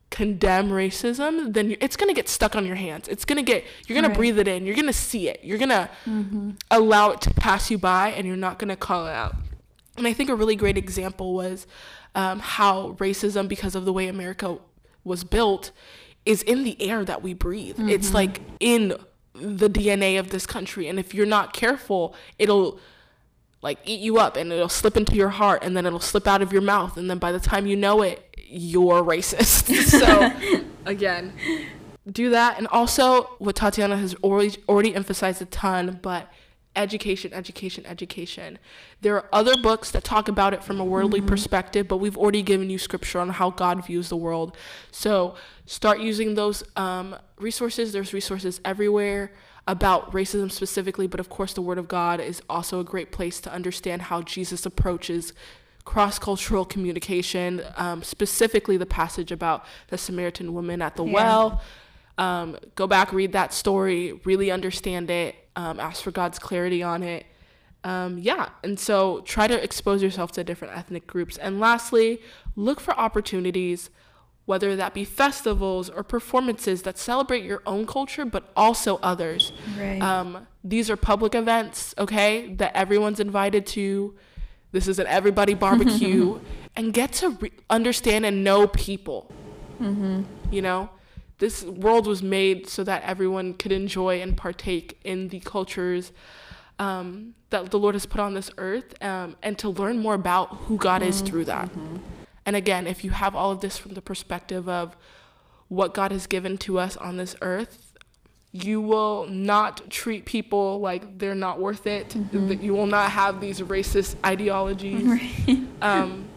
[SPEAKER 1] condemn racism, then it's going to get stuck on your hands. It's going to get, you're going right. to breathe it in. You're going to see it. You're going to mm-hmm. allow it to pass you by and you're not going to call it out. And I think a really great example was um, how racism, because of the way America was built, is in the air that we breathe. Mm-hmm. It's like in the DNA of this country. And if you're not careful, it'll like eat you up and it'll slip into your heart and then it'll slip out of your mouth. And then by the time you know it, you're racist. so, again, do that. And also, what Tatiana has already, already emphasized a ton, but education, education, education. There are other books that talk about it from a worldly mm-hmm. perspective, but we've already given you scripture on how God views the world. So start using those um, resources. There's resources everywhere about racism specifically, but of course, the Word of God is also a great place to understand how Jesus approaches cross cultural communication, um, specifically the passage about the Samaritan woman at the yeah. well. Um, go back, read that story, really understand it, um, ask for God's clarity on it. Um, yeah, and so try to expose yourself to different ethnic groups. And lastly, look for opportunities, whether that be festivals or performances that celebrate your own culture, but also others. Right. Um, these are public events, okay, that everyone's invited to. This is an everybody barbecue, and get to re- understand and know people. Mm-hmm. You know, this world was made so that everyone could enjoy and partake in the cultures um, that the Lord has put on this earth um, and to learn more about who God is through that.
[SPEAKER 2] Mm-hmm.
[SPEAKER 1] And again, if you have all of this from the perspective of what God has given to us on this earth, you will not treat people like they're not worth it.
[SPEAKER 2] Mm-hmm.
[SPEAKER 1] You will not have these racist ideologies. Um,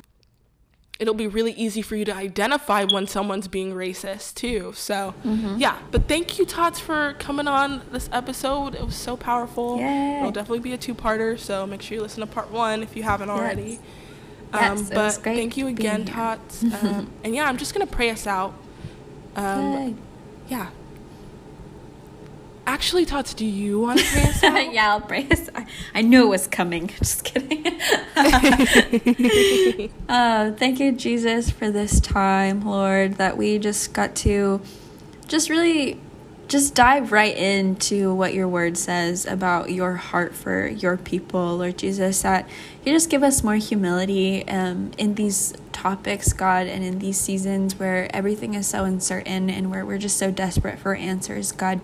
[SPEAKER 1] it'll be really easy for you to identify when someone's being racist too. So,
[SPEAKER 2] Mm-hmm.
[SPEAKER 1] yeah. But thank you, Tots, for coming on this episode. It was so powerful.
[SPEAKER 2] Yay.
[SPEAKER 1] It'll definitely be a two-parter. So make sure you listen to part one if you haven't already.
[SPEAKER 2] Yes,
[SPEAKER 1] Um,
[SPEAKER 2] it
[SPEAKER 1] but thank you again. Tots. Um, and yeah, I'm just gonna pray us out. Um, yeah. Actually, Tots, do you want to pray us out?
[SPEAKER 2] yeah, I'll pray us. I, I knew it was coming. Just kidding. uh, thank you, Jesus, for this time, Lord, that we just got to just really just dive right into what your word says about your heart for your people, Lord Jesus, that you just give us more humility um, in these topics, God, and in these seasons where everything is so uncertain and where we're just so desperate for answers, God.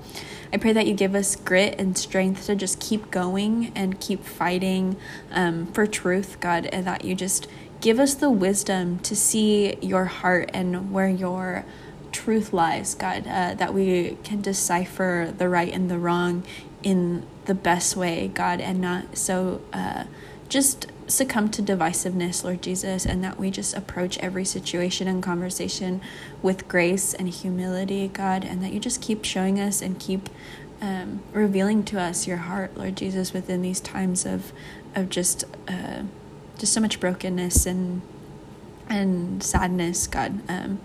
[SPEAKER 2] I pray that you give us grit and strength to just keep going and keep fighting um, for truth, God, and that you just give us the wisdom to see your heart and where your truth lies, God, uh, that we can decipher the right and the wrong in the best way, God, and not so uh, just succumb to divisiveness, Lord Jesus, and that we just approach every situation and conversation with grace and humility, God, and that you just keep showing us and keep um, revealing to us your heart, Lord Jesus, within these times of of just uh, just so much brokenness and and sadness, God. Um,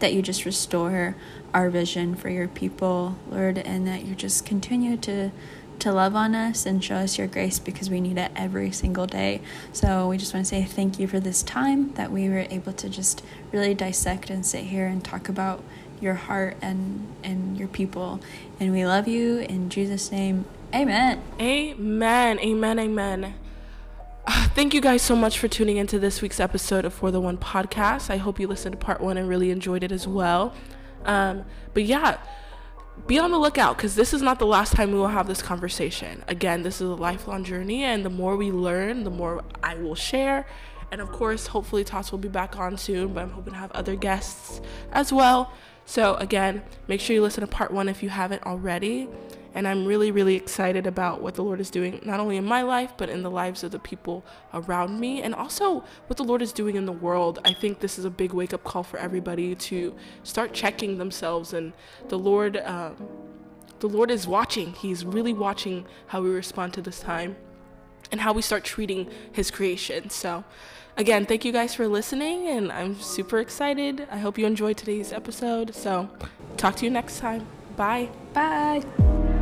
[SPEAKER 2] that you just restore our vision for your people, Lord, and that you just continue to to love on us and show us your grace because we need it every single day. So we just want to say thank you for this time that we were able to just really dissect and sit here and talk about your heart and and your people. And we love you in Jesus name. Amen.
[SPEAKER 1] Amen. Amen. Amen. Uh, Thank you guys so much for tuning into this week's episode of For the One podcast. I hope you listened to part one and really enjoyed it as well. Um, but yeah, be on the lookout because this is not the last time we will have this conversation. Again, this is a lifelong journey, and the more we learn, the more I will share. And of course, hopefully, Tots will be back on soon, but I'm hoping to have other guests as well. So, again, make sure you listen to part one if you haven't already. And I'm really, really excited about what the Lord is doing, not only in my life, but in the lives of the people around me, and also what the Lord is doing in the world. I think this is a big wake up call for everybody to start checking themselves. And the Lord, um, the Lord is watching. He's really watching how we respond to this time and how we start treating His creation. So, again, thank you guys for listening, and I'm super excited. I hope you enjoyed today's episode. So, talk to you next time. Bye.
[SPEAKER 2] Bye.